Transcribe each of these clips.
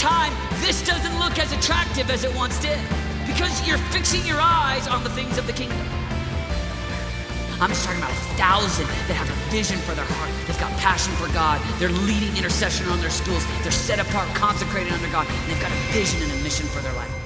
time, this doesn't look as attractive as it once did because you're fixing your eyes on the things of the kingdom. I'm just talking about a thousand that have a vision for their heart. They've got passion for God. They're leading intercession on their schools. They're set apart, consecrated under God. They've got a vision and a mission for their life.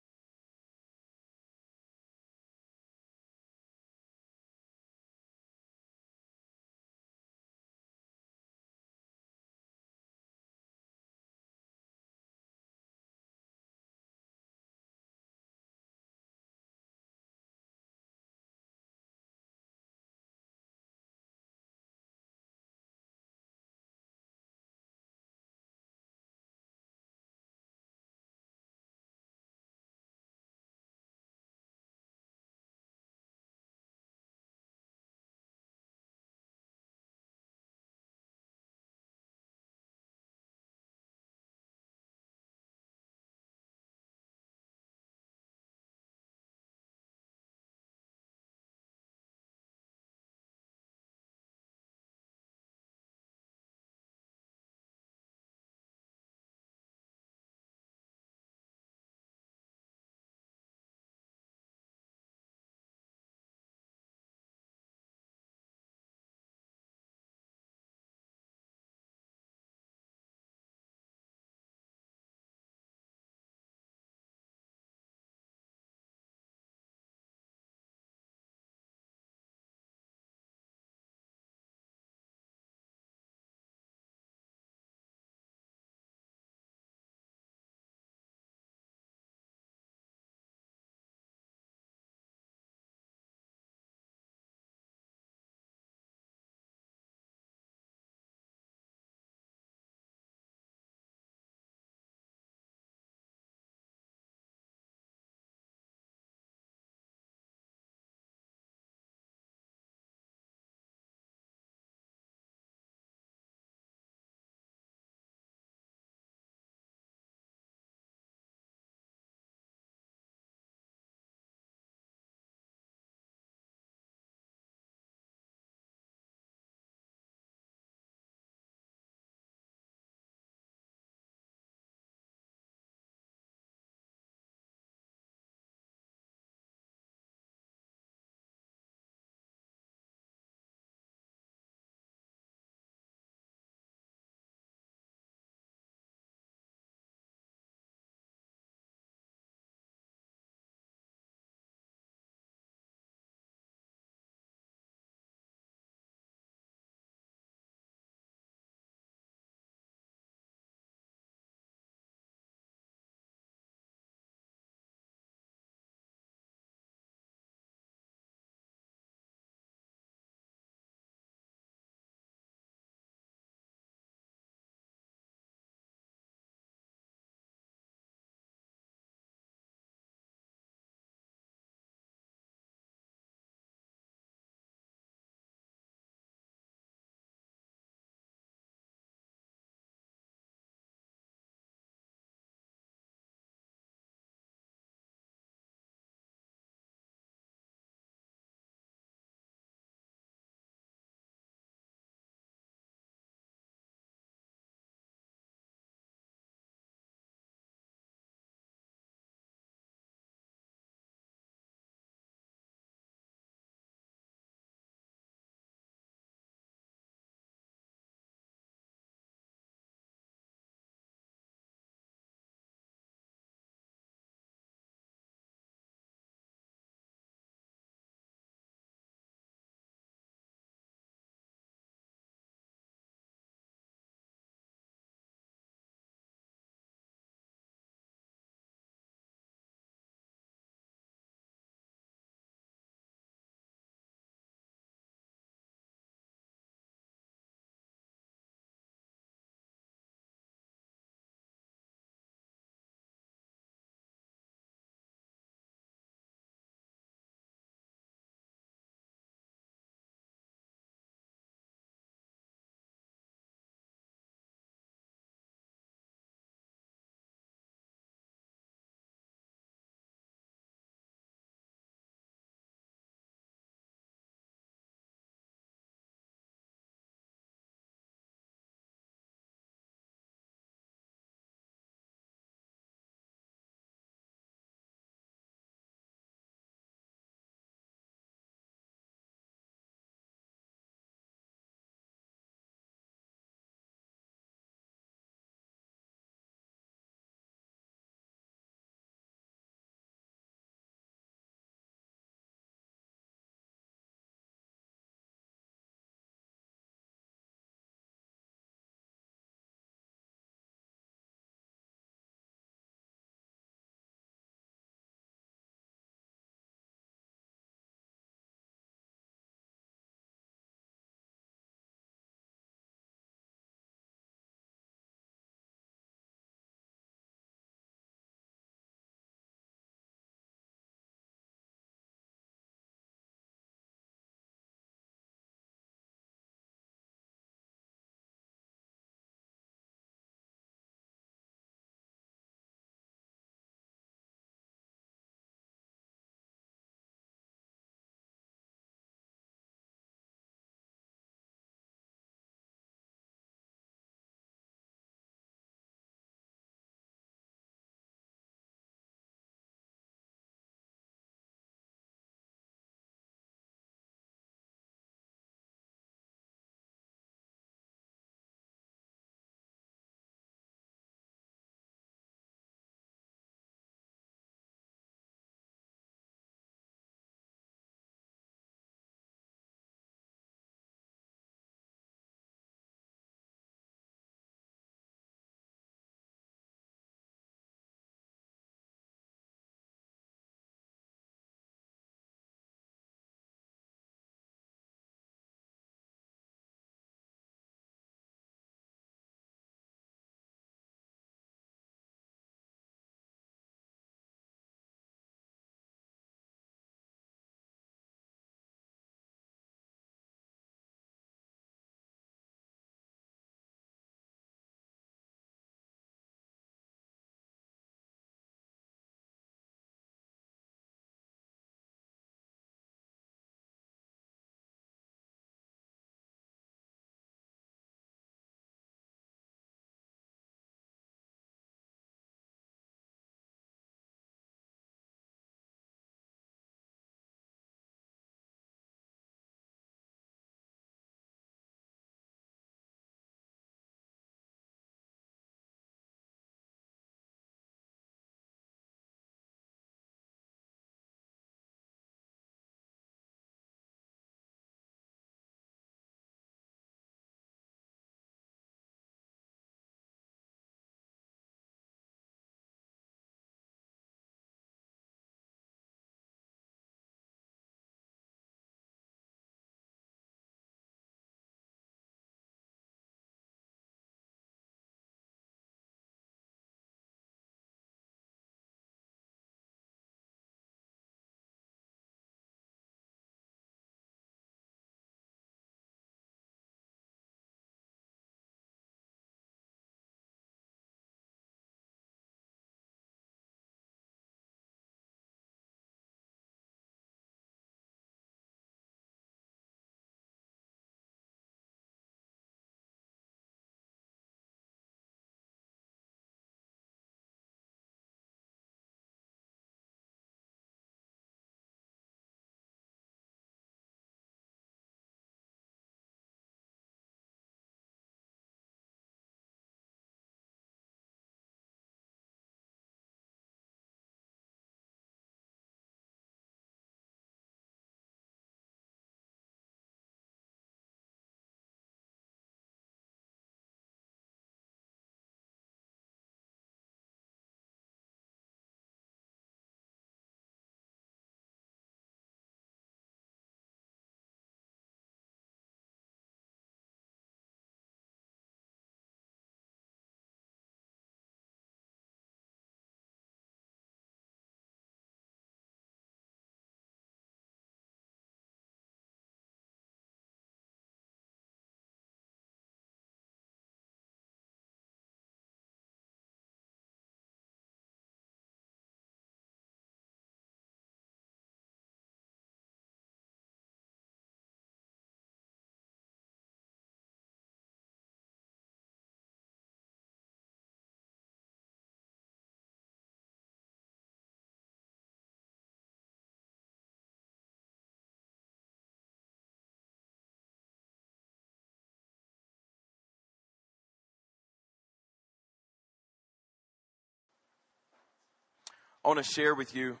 I want to share with you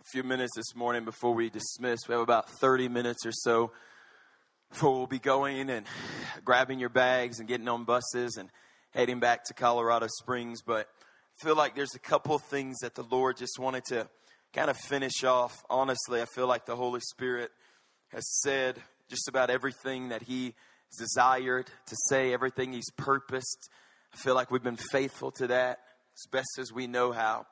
a few minutes this morning before we dismiss. We have about 30 minutes or so before we'll be going and grabbing your bags and getting on buses and heading back to Colorado Springs. But I feel like there's a couple things that the Lord just wanted to kind of finish off. Honestly, I feel like the Holy Spirit has said just about everything that He desired to say, everything He's purposed. I feel like we've been faithful to that as best as we know how.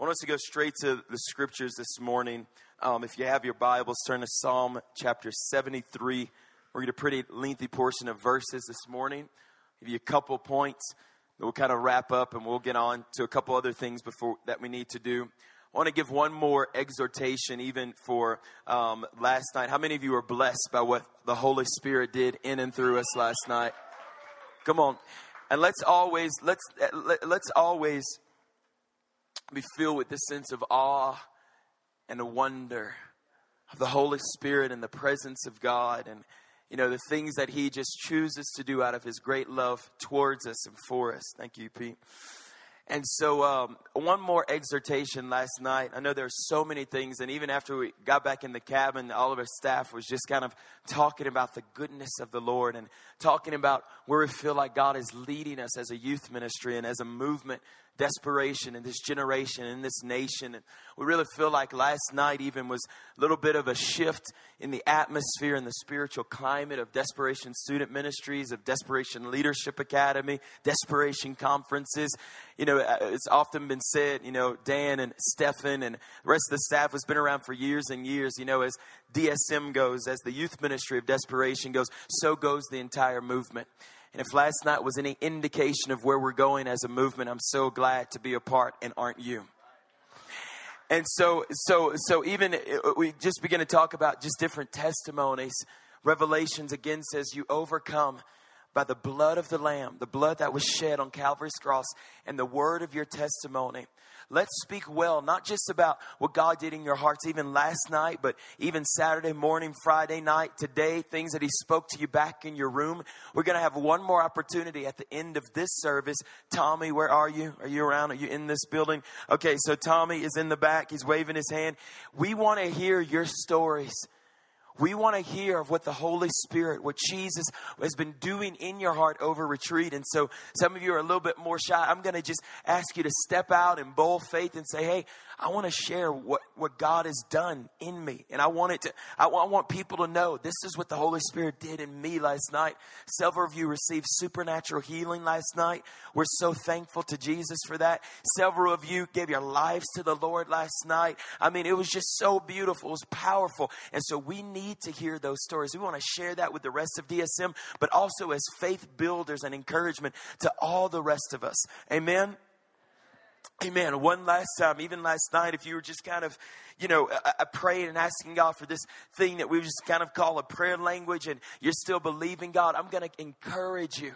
I want us to go straight to the scriptures this morning. Um, if you have your Bibles, turn to Psalm chapter 73. We're going read a pretty lengthy portion of verses this morning. Give you a couple points. that We'll kind of wrap up and we'll get on to a couple other things before that we need to do. I want to give one more exhortation, even for um, last night. How many of you are blessed by what the Holy Spirit did in and through us last night? Come on, and let's always let's let's always be filled with this sense of awe and a wonder of the Holy Spirit and the presence of God and you know the things that he just chooses to do out of his great love towards us and for us. Thank you, Pete. And so, um, one more exhortation last night. I know there are so many things, and even after we got back in the cabin, all of our staff was just kind of talking about the goodness of the Lord and talking about where we feel like God is leading us as a youth ministry and as a movement desperation in this generation, in this nation. And we really feel like last night even was a little bit of a shift in the atmosphere and the spiritual climate of Desperation Student Ministries, of Desperation Leadership Academy, Desperation Conferences. You know, uh, it's often been said, you know, Dan and Stefan and the rest of the staff has been around for years and years, you know, as DSM goes, as the youth ministry of desperation goes, so goes the entire movement. And if last night was any indication of where we're going as a movement, I'm so glad to be a part, and aren't you? And so, so, so even uh, we just begin to talk about just different testimonies. Revelations again says, You overcome by the blood of the Lamb, the blood that was shed on Calvary's cross, and the word of your testimony. Let's speak well, not just about what God did in your hearts even last night, but even Saturday morning, Friday night, today, things that He spoke to you back in your room. We're going to have one more opportunity at the end of this service. Tommy, where are you? Are you around? Are you in this building? Okay, so Tommy is in the back. He's waving his hand. We want to hear your stories. We want to hear of what the Holy Spirit, what Jesus has been doing in your heart over retreat. And so some of you are a little bit more shy. I'm going to just ask you to step out in bold faith and say, Hey, I want to share what, what God has done in me. And I want it to, I want, I want people to know this is what the Holy Spirit did in me last night. Several of you received supernatural healing last night. We're so thankful to Jesus for that. Several of you gave your lives to the Lord last night. I mean, it was just so beautiful. It was powerful. And so we need to hear those stories. We want to share that with the rest of DSM, but also as faith builders and encouragement to all the rest of us. Amen. Amen. One last time, even last night, if you were just kind of, you know, uh, praying and asking God for this thing that we just kind of call a prayer language and you're still believing God, I'm going to encourage you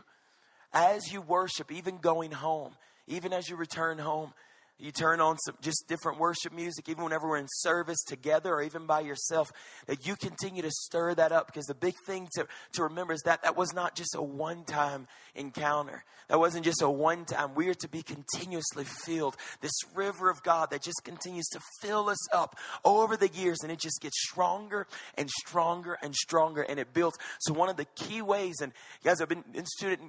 as you worship, even going home, even as you return home, you turn on some just different worship music, even whenever we're in service together or even by yourself, that you continue to stir that up because the big thing to, to remember is that that was not just a one time encounter. That wasn't just a one time. We are to be continuously filled. This river of God that just continues to fill us up over the years and it just gets stronger and stronger and stronger and it builds. So, one of the key ways, and guys have been in student,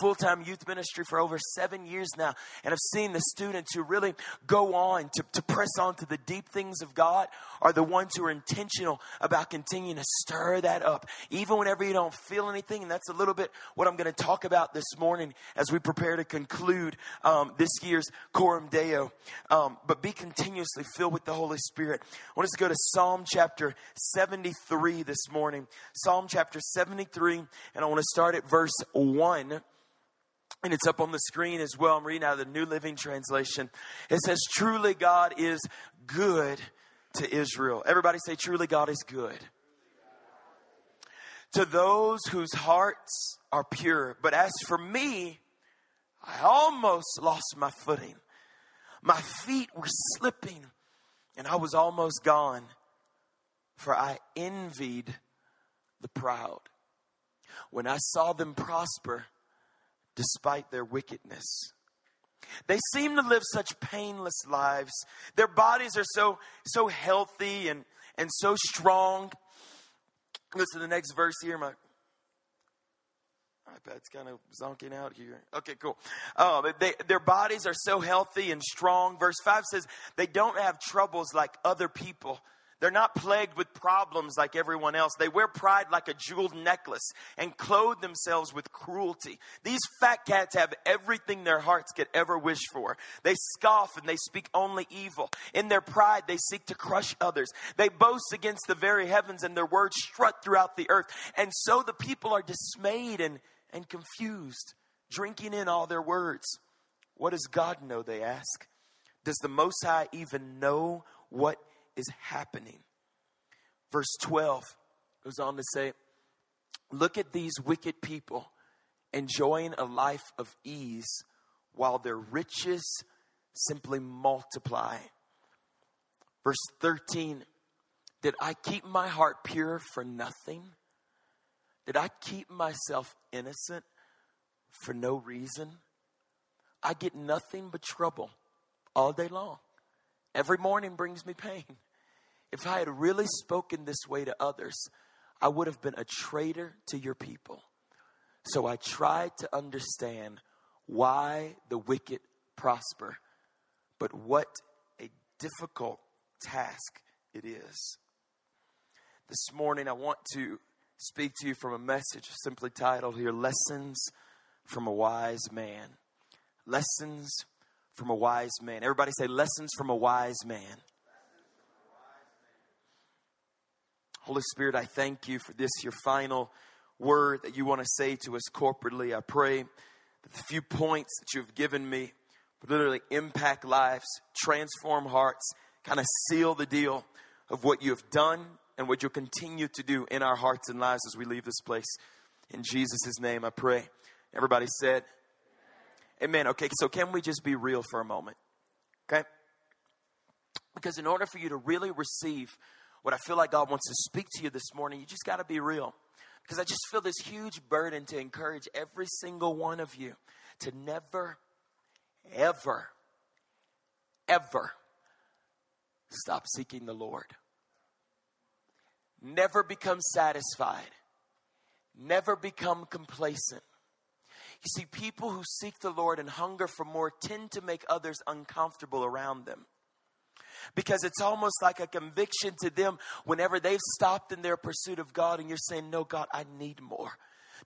full time youth ministry for over seven years now, and I've seen the students who really go on to, to press on to the deep things of God are the ones who are intentional about continuing to stir that up, even whenever you don't feel anything. And that's a little bit what I'm going to talk about this morning as we prepare to conclude um, this year's Coram Deo. Um, but be continuously filled with the Holy Spirit. I want us to go to Psalm chapter 73 this morning. Psalm chapter 73, and I want to start at verse 1 and it's up on the screen as well. I'm reading out of the New Living Translation. It says, Truly God is good to Israel. Everybody say, Truly God is good. To those whose hearts are pure. But as for me, I almost lost my footing. My feet were slipping, and I was almost gone, for I envied the proud. When I saw them prosper, despite their wickedness. They seem to live such painless lives. Their bodies are so so healthy and and so strong. Listen to the next verse here. My iPad's kind of zonking out here. Okay, cool. Oh, they, their bodies are so healthy and strong. Verse 5 says they don't have troubles like other people. They're not plagued with problems like everyone else. They wear pride like a jeweled necklace and clothe themselves with cruelty. These fat cats have everything their hearts could ever wish for. They scoff and they speak only evil. In their pride, they seek to crush others. They boast against the very heavens and their words strut throughout the earth. And so the people are dismayed and, and confused, drinking in all their words. What does God know? They ask. Does the Most High even know what is happening. Verse 12 goes on to say, Look at these wicked people enjoying a life of ease while their riches simply multiply. Verse 13 Did I keep my heart pure for nothing? Did I keep myself innocent for no reason? I get nothing but trouble all day long. Every morning brings me pain. If I had really spoken this way to others, I would have been a traitor to your people. So I tried to understand why the wicked prosper, but what a difficult task it is. This morning, I want to speak to you from a message simply titled here Lessons from a Wise Man. Lessons from a wise man. Everybody say, Lessons from a wise man. Holy Spirit, I thank you for this, your final word that you want to say to us corporately. I pray that the few points that you've given me would literally impact lives, transform hearts, kind of seal the deal of what you have done and what you'll continue to do in our hearts and lives as we leave this place. In Jesus' name, I pray. Everybody said, Amen. Okay, so can we just be real for a moment? Okay? Because in order for you to really receive what I feel like God wants to speak to you this morning, you just got to be real. Because I just feel this huge burden to encourage every single one of you to never, ever, ever stop seeking the Lord. Never become satisfied. Never become complacent. You see, people who seek the Lord and hunger for more tend to make others uncomfortable around them. Because it's almost like a conviction to them whenever they've stopped in their pursuit of God and you're saying, No, God, I need more.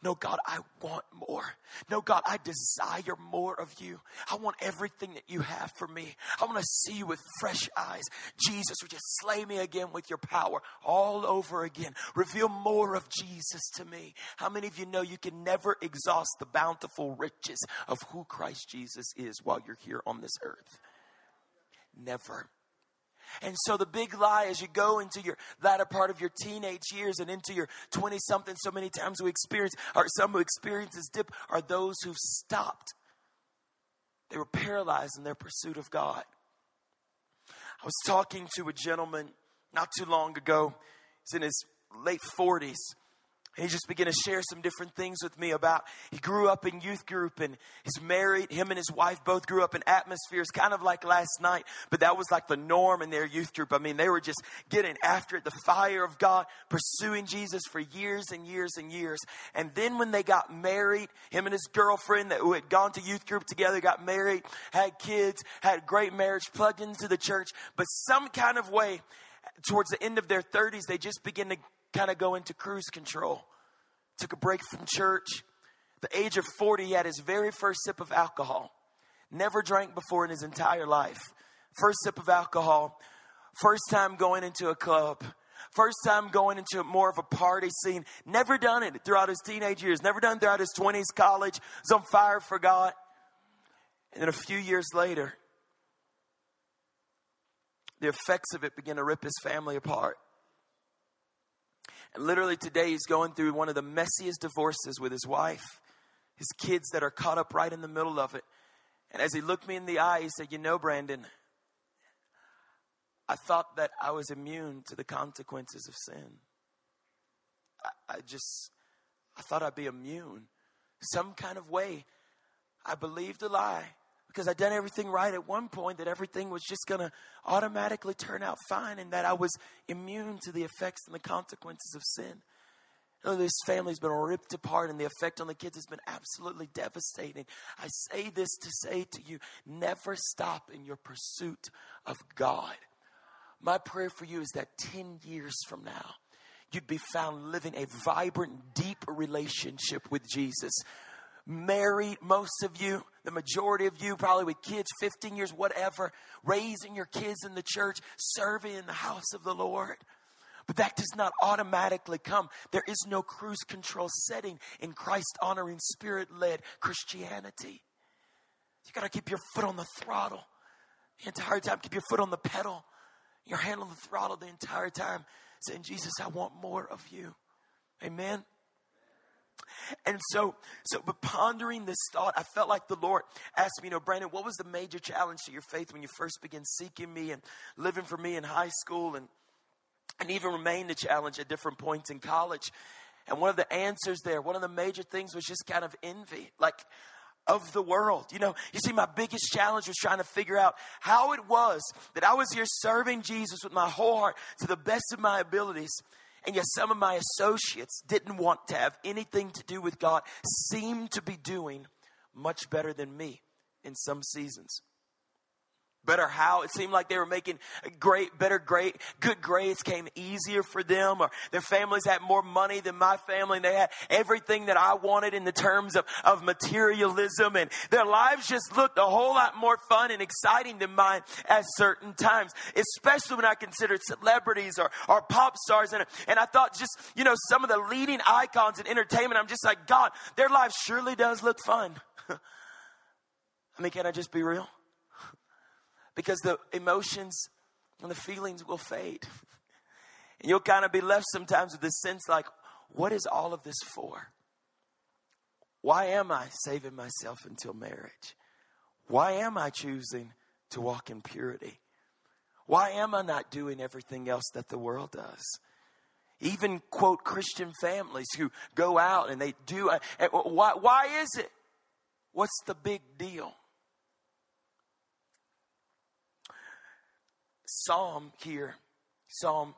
No, God, I want more. No, God, I desire more of you. I want everything that you have for me. I want to see you with fresh eyes. Jesus, would you slay me again with your power all over again? Reveal more of Jesus to me. How many of you know you can never exhaust the bountiful riches of who Christ Jesus is while you're here on this earth? Never. And so the big lie as you go into your latter part of your teenage years and into your 20 something, so many times we experience, or some who experience this dip, are those who've stopped. They were paralyzed in their pursuit of God. I was talking to a gentleman not too long ago. He's in his late 40s he just began to share some different things with me about he grew up in youth group and he's married him and his wife both grew up in atmospheres kind of like last night but that was like the norm in their youth group. I mean they were just getting after it the fire of god pursuing jesus for years and years and years. And then when they got married him and his girlfriend that who had gone to youth group together got married had kids had great marriage plugged into the church but some kind of way towards the end of their 30s they just begin to kind of go into cruise control. Took a break from church. The age of 40, he had his very first sip of alcohol. Never drank before in his entire life. First sip of alcohol. First time going into a club. First time going into more of a party scene. Never done it throughout his teenage years. Never done throughout his 20s, college. Was on fire for God. And then a few years later, the effects of it began to rip his family apart. And literally today, he's going through one of the messiest divorces with his wife, his kids that are caught up right in the middle of it. And as he looked me in the eye, he said, You know, Brandon, I thought that I was immune to the consequences of sin. I, I just, I thought I'd be immune. Some kind of way. I believed a lie because I'd done everything right at one point that everything was just going to automatically turn out fine and that I was immune to the effects and the consequences of sin. Know, this family's been ripped apart and the effect on the kids has been absolutely devastating. I say this to say to you never stop in your pursuit of God. My prayer for you is that 10 years from now, you'd be found living a vibrant, deep relationship with Jesus. Married, most of you, the majority of you, probably with kids, 15 years, whatever, raising your kids in the church, serving in the house of the Lord. But that does not automatically come. There is no cruise control setting in Christ honoring, spirit led Christianity. You got to keep your foot on the throttle the entire time, keep your foot on the pedal, your hand on the throttle the entire time, saying, Jesus, I want more of you. Amen. And so, so, but pondering this thought, I felt like the Lord asked me, you know, Brandon, what was the major challenge to your faith when you first began seeking me and living for me in high school and and even remained a challenge at different points in college. And one of the answers there, one of the major things was just kind of envy, like of the world. You know, you see, my biggest challenge was trying to figure out how it was that I was here serving Jesus with my whole heart to the best of my abilities. And yet, some of my associates didn't want to have anything to do with God, seemed to be doing much better than me in some seasons better how it seemed like they were making great better great good grades came easier for them or their families had more money than my family and they had everything that i wanted in the terms of, of materialism and their lives just looked a whole lot more fun and exciting than mine at certain times especially when i considered celebrities or, or pop stars and, and i thought just you know some of the leading icons in entertainment i'm just like god their life surely does look fun. I mean can i just be real because the emotions and the feelings will fade. And you'll kind of be left sometimes with this sense like, what is all of this for? Why am I saving myself until marriage? Why am I choosing to walk in purity? Why am I not doing everything else that the world does? Even quote Christian families who go out and they do. Uh, why, why is it? What's the big deal? Psalm here, Psalm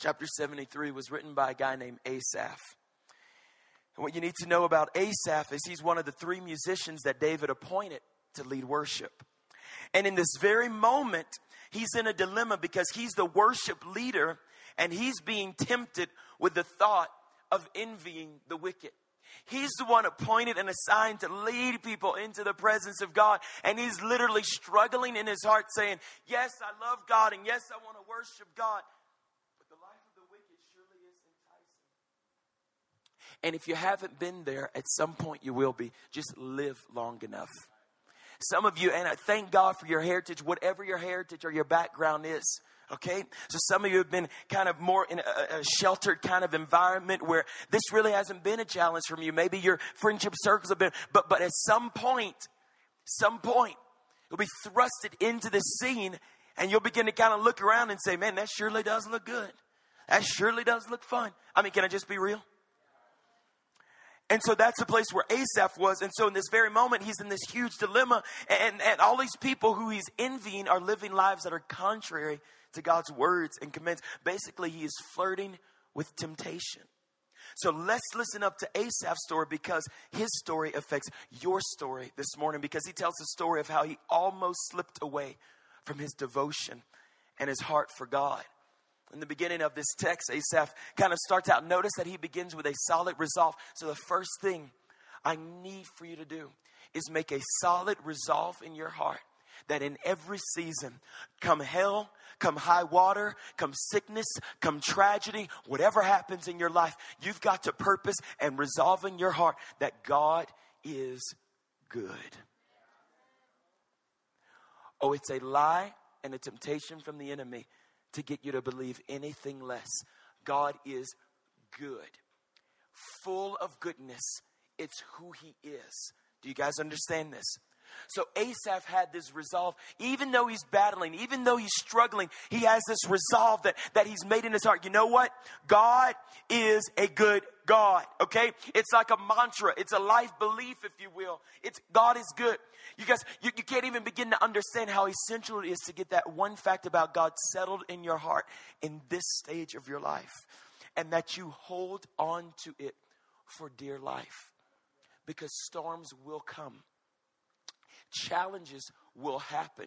chapter 73, was written by a guy named Asaph. And what you need to know about Asaph is he's one of the three musicians that David appointed to lead worship. And in this very moment, he's in a dilemma because he's the worship leader and he's being tempted with the thought of envying the wicked. He's the one appointed and assigned to lead people into the presence of God. And he's literally struggling in his heart saying, Yes, I love God and yes, I want to worship God. But the life of the wicked surely is enticing. And if you haven't been there, at some point you will be. Just live long enough. Some of you, and I thank God for your heritage, whatever your heritage or your background is. Okay? So some of you have been kind of more in a, a, sheltered kind of environment where this really hasn't been a challenge from you. Maybe your friendship circles have been, but, but at some point, some point, you'll be thrusted into the scene and you'll begin to kind of look around and say, man, that surely does look good. That surely does look fun. I mean, can I just be real? And so that's the place where Asaph was. And so in this very moment, he's in this huge dilemma. And, and all these people who he's envying are living lives that are contrary to God's words and commands. Basically, he is flirting with temptation. So let's listen up to Asaph's story because his story affects your story this morning because he tells the story of how he almost slipped away from his devotion and his heart for God. In the beginning of this text, Asaph kind of starts out. Notice that he begins with a solid resolve. So, the first thing I need for you to do is make a solid resolve in your heart that in every season, come hell, come high water, come sickness, come tragedy, whatever happens in your life, you've got to purpose and resolve in your heart that God is good. Oh, it's a lie and a temptation from the enemy to get you to believe anything less. God is good, full of goodness. It's who He is. Do you guys understand this? So Asaph had this resolve, even though he's battling, even though he's struggling, he has this resolve that, that he's made in his heart. You know what? God is a good God, okay? It's like a mantra. It's a life belief, if you will. It's God is good. You guys, you, you can't even begin to understand how essential it is to get that one fact about God settled in your heart in this stage of your life. And that you hold on to it for dear life. Because storms will come. Challenges will happen.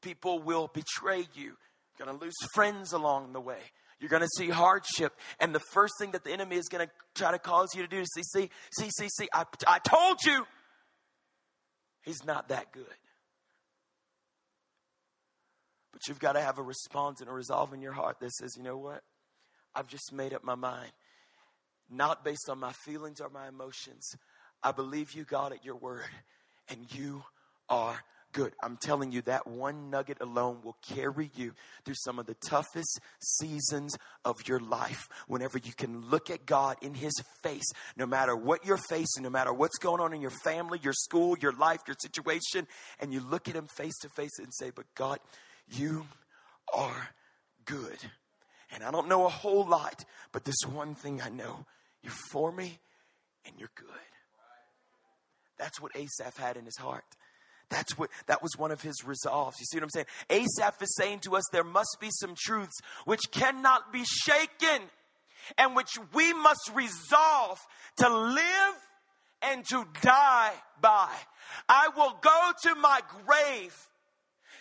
People will betray you. You're going to lose friends along the way. You're going to see hardship. And the first thing that the enemy is going to try to cause you to do is see, see, see, see, see, I, I told you he's not that good. But you've got to have a response and a resolve in your heart that says, you know what? I've just made up my mind. Not based on my feelings or my emotions. I believe you, God, at your word, and you are good. I'm telling you, that one nugget alone will carry you through some of the toughest seasons of your life. Whenever you can look at God in His face, no matter what you're facing, no matter what's going on in your family, your school, your life, your situation, and you look at Him face to face and say, But God, you are good. And I don't know a whole lot, but this one thing I know you're for me and you're good. That's what Asaph had in his heart. That's what that was one of his resolves. You see what I'm saying? Asaph is saying to us there must be some truths which cannot be shaken and which we must resolve to live and to die by. I will go to my grave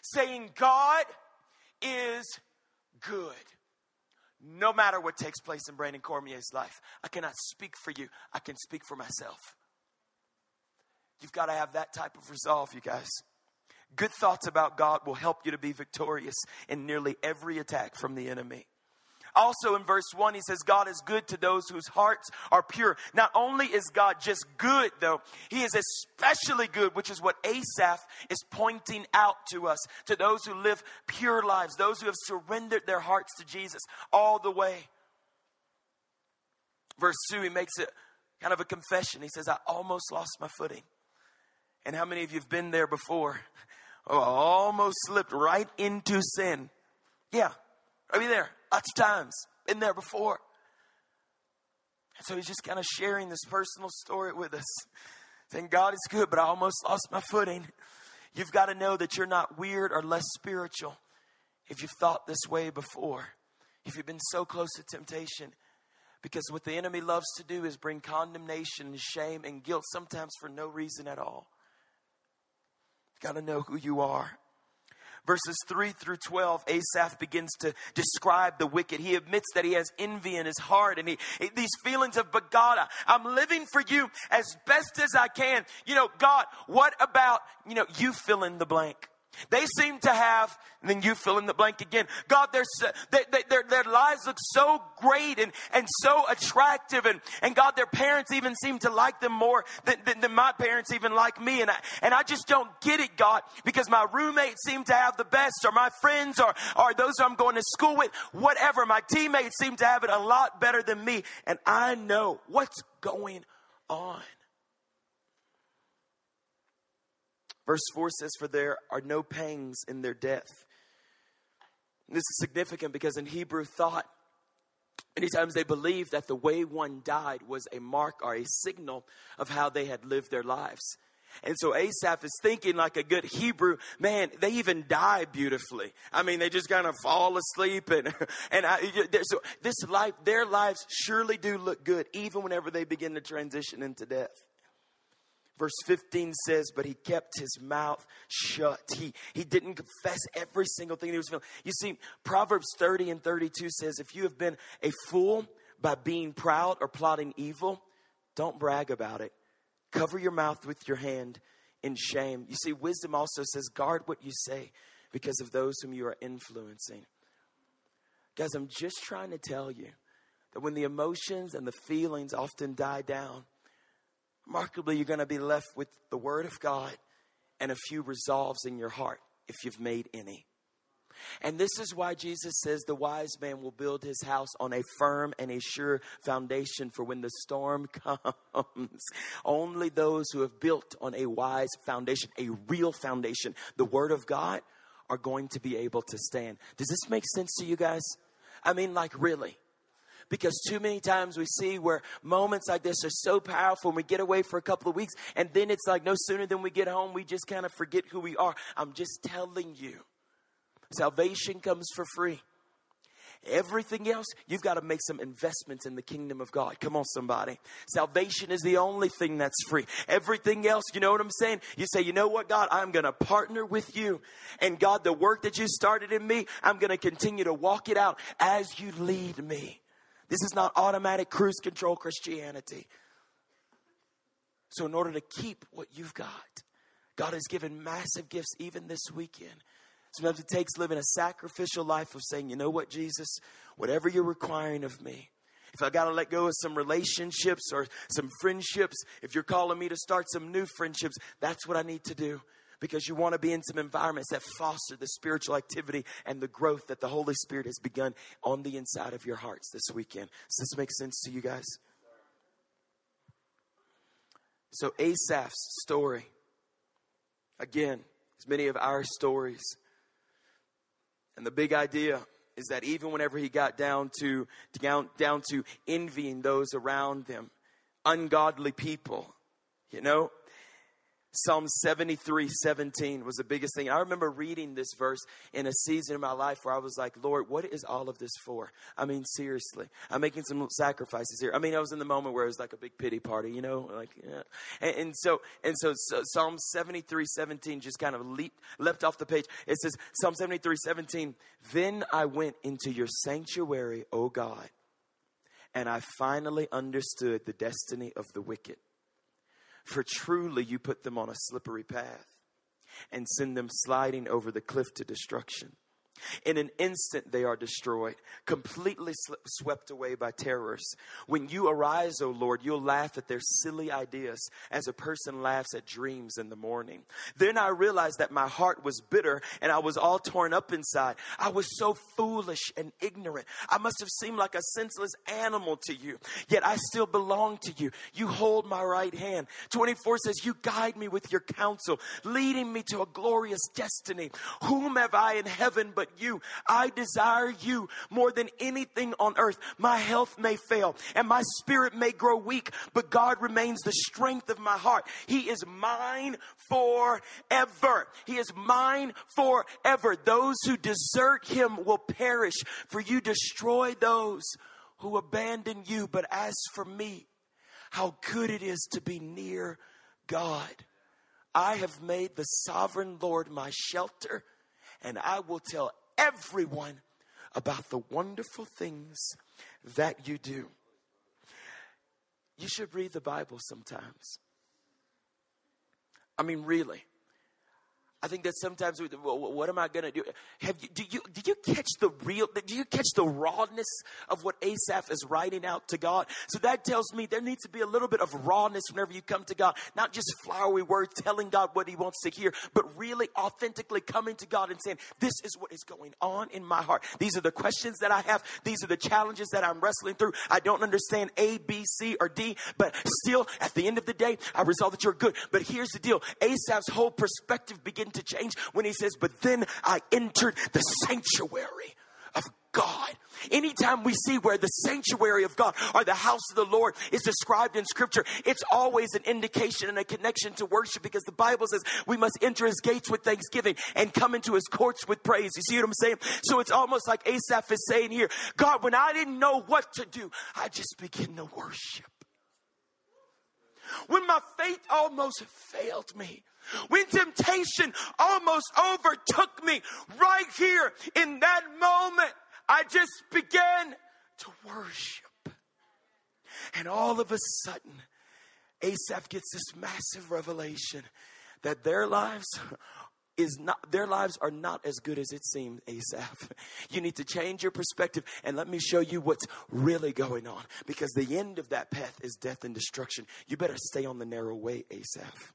saying, God is good. No matter what takes place in Brandon Cormier's life, I cannot speak for you, I can speak for myself. You've got to have that type of resolve, you guys. Good thoughts about God will help you to be victorious in nearly every attack from the enemy. Also in verse 1, he says, God is good to those whose hearts are pure. Not only is God just good, though, he is especially good, which is what Asaph is pointing out to us, to those who live pure lives, those who have surrendered their hearts to Jesus all the way. Verse 2, he makes it kind of a confession. He says, I almost lost my footing. And how many of you have been there before? Oh, almost slipped right into sin. Yeah, I mean there, lots of times. Been there before. And so he's just kind of sharing this personal story with us. Saying, God is good, but I almost lost my footing. You've got to know that you're not weird or less spiritual if you've thought this way before. If you've been so close to temptation. Because what the enemy loves to do is bring condemnation and shame and guilt, sometimes for no reason at all. Got to know who you are. Verses 3 through 12, Asaph begins to describe the wicked. He admits that he has envy in his heart and he, these feelings of, but God, I'm living for you as best as I can. You know, God, what about, you know, you fill in the blank? They seem to have, and then you fill in the blank again. God, their, their, their lives look so great and, and so attractive. And, and God, their parents even seem to like them more than, than, than my parents even like me. And I, and I just don't get it, God, because my roommates seem to have the best, or my friends, or, or those I'm going to school with, whatever. My teammates seem to have it a lot better than me. And I know what's going on. Verse 4 says, For there are no pangs in their death. And this is significant because in Hebrew thought, many times they believed that the way one died was a mark or a signal of how they had lived their lives. And so Asaph is thinking like a good Hebrew, man, they even die beautifully. I mean, they just kind of fall asleep and, and I, so this life, their lives surely do look good even whenever they begin to transition into death. Verse 15 says, But he kept his mouth shut. He, he didn't confess every single thing he was feeling. You see, Proverbs 30 and 32 says, If you have been a fool by being proud or plotting evil, don't brag about it. Cover your mouth with your hand in shame. You see, wisdom also says, Guard what you say because of those whom you are influencing. Guys, I'm just trying to tell you that when the emotions and the feelings often die down, remarkably, you're going to be left with the Word of God and a few resolves in your heart, if you've made any. And this is why Jesus says the wise man will build his house on a firm and a sure foundation for when the storm comes. Only those who have built on a wise foundation, a real foundation, the word of God, are going to be able to stand. Does this make sense to you guys? I mean, like, really? Because too many times we see where moments like this are so powerful and we get away for a couple of weeks and then it's like no sooner than we get home we just kind of forget who we are i'm just telling you Salvation comes for free. Everything else, you've got to make some investments in the kingdom of God. Come on, somebody. Salvation is the only thing that's free. Everything else, you know what I'm saying? You say, you know what, God, I'm going to partner with you. And God, the work that you started in me, I'm going to continue to walk it out as you lead me. This is not automatic cruise control Christianity. So, in order to keep what you've got, God has given massive gifts even this weekend. Sometimes it takes living a sacrificial life of saying, you know what, Jesus, whatever you're requiring of me, if I got to let go of some relationships or some friendships, if you're calling me to start some new friendships, that's what I need to do. Because you want to be in some environments that foster the spiritual activity and the growth that the Holy Spirit has begun on the inside of your hearts this weekend. Does this make sense to you guys? So, Asaph's story, again, as many of our stories, and the big idea is that even whenever he got down to, down, down to envying those around him, ungodly people, you know, Psalm 73 17 was the biggest thing. I remember reading this verse in a season of my life where I was like, Lord, what is all of this for? I mean, seriously, I'm making some sacrifices here. I mean, I was in the moment where it was like a big pity party, you know, like, yeah. and, and so, and so, so, Psalm 73 17 just kind of leaped, leapt off the page. It says, Psalm 73 17, then I went into your sanctuary, O God, and I finally understood the destiny of the wicked. For truly you put them on a slippery path and send them sliding over the cliff to destruction. In an instant, they are destroyed, completely swept away by terrors. When you arise, O Lord, you'll laugh at their silly ideas as a person laughs at dreams in the morning. Then I realized that my heart was bitter and I was all torn up inside. I was so foolish and ignorant. I must have seemed like a senseless animal to you, yet I still belong to you. You hold my right hand. 24 says, You guide me with your counsel, leading me to a glorious destiny. Whom have I in heaven but you. I desire you more than anything on earth. My health may fail and my spirit may grow weak, but God remains the strength of my heart. He is mine forever. He is mine forever. Those who desert him will perish, for you destroy those who abandon you. But as for me, how good it is to be near God. I have made the sovereign Lord my shelter, and I will tell everyone about the wonderful things that you do. You should read the Bible sometimes. I mean, really. I think that sometimes we, what am I going to do? Have you, do you, did you catch the real, do you catch the rawness of what Asaph is writing out to God? So that tells me there needs to be a little bit of rawness whenever you come to God, not just flowery words telling God what he wants to hear, but really authentically coming to God and saying, this is what is going on in my heart. These are the questions that I have. These are the challenges that I'm wrestling through. I don't understand A, B, C, or D, but still at the end of the day, I resolve that you're good. But here's the deal. Asaph's whole perspective begins to change when he says, But then I entered the sanctuary of God. Anytime we see where the sanctuary of God or the house of the Lord is described in scripture, it's always an indication and a connection to worship because the Bible says we must enter his gates with thanksgiving and come into his courts with praise. You see what I'm saying? So it's almost like Asaph is saying here, God, when I didn't know what to do, I just begin to worship. When my faith almost failed me, when temptation almost overtook me right here in that moment, I just began to worship. And all of a sudden, Asaph gets this massive revelation that their lives is not their lives are not as good as it seems asaph you need to change your perspective and let me show you what's really going on because the end of that path is death and destruction you better stay on the narrow way asaph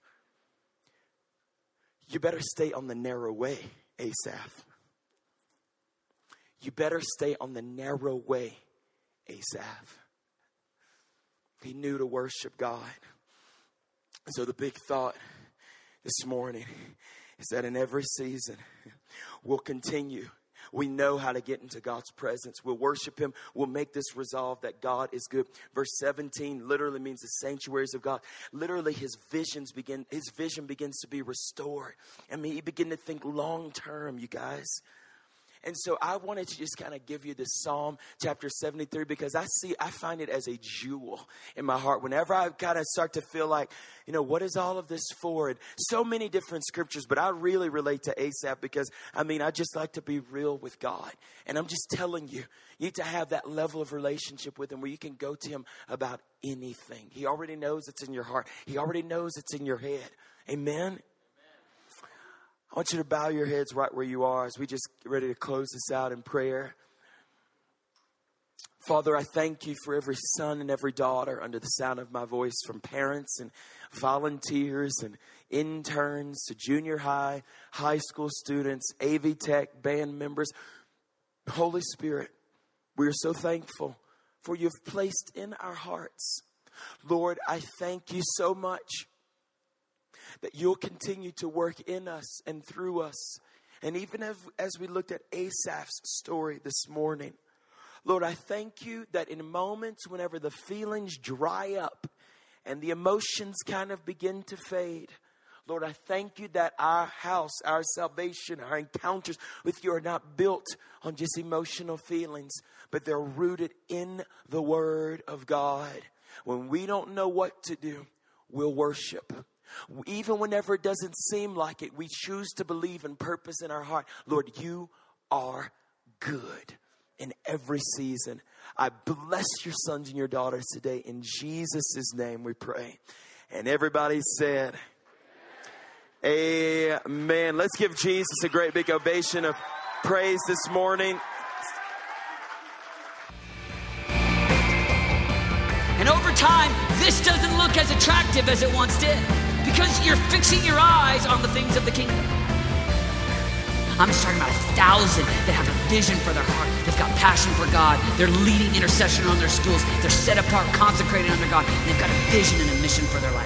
you better stay on the narrow way, Asaph. you better stay on the narrow way, Asaph. He knew to worship God. So the big thought this morning is that in every season, we'll continue we know how to get into God's presence. We'll worship Him. We'll make this resolve that God is good. Verse 17 literally means the sanctuaries of God. Literally, His visions begin. His vision begins to be restored. I mean, He begin to think long term. You guys. And so I wanted to just kind of give you this Psalm chapter 73 because I see, I find it as a jewel in my heart. Whenever I kind of start to feel like, you know, what is all of this for? And so many different scriptures, but I really relate to Asaph because, I mean, I just like to be real with God. And I'm just telling you, you need to have that level of relationship with Him where you can go to Him about anything. He already knows it's in your heart, He already knows it's in your head. Amen. I want you to bow your heads right where you are as we just get ready to close this out in prayer. Father, I thank you for every son and every daughter under the sound of my voice, from parents and volunteers and interns to junior high, high school students, AV Tech, band members. Holy Spirit, we are so thankful for you've placed in our hearts. Lord, I thank you so much that you'll continue to work in us and through us. And even as, as we looked at Asaph's story this morning, Lord, I thank you that in moments whenever the feelings dry up and the emotions kind of begin to fade, Lord, I thank you that our house, our salvation, our encounters with you are not built on just emotional feelings, but they're rooted in the Word of God. When we don't know what to do, we'll worship. Even whenever it doesn't seem like it, we choose to believe in purpose in our heart. Lord, you are good in every season. I bless your sons and your daughters today. In Jesus' name we pray. And everybody said, Amen. Let's give Jesus a great big ovation of praise this morning. And over time, this doesn't look as attractive as it once did because you're fixing your eyes on the things of the kingdom. I'm just talking about a thousand that have a vision for their heart. They've got passion for God. They're leading intercession on their schools. They're set apart, consecrated under God. They've got a vision and a mission for their life.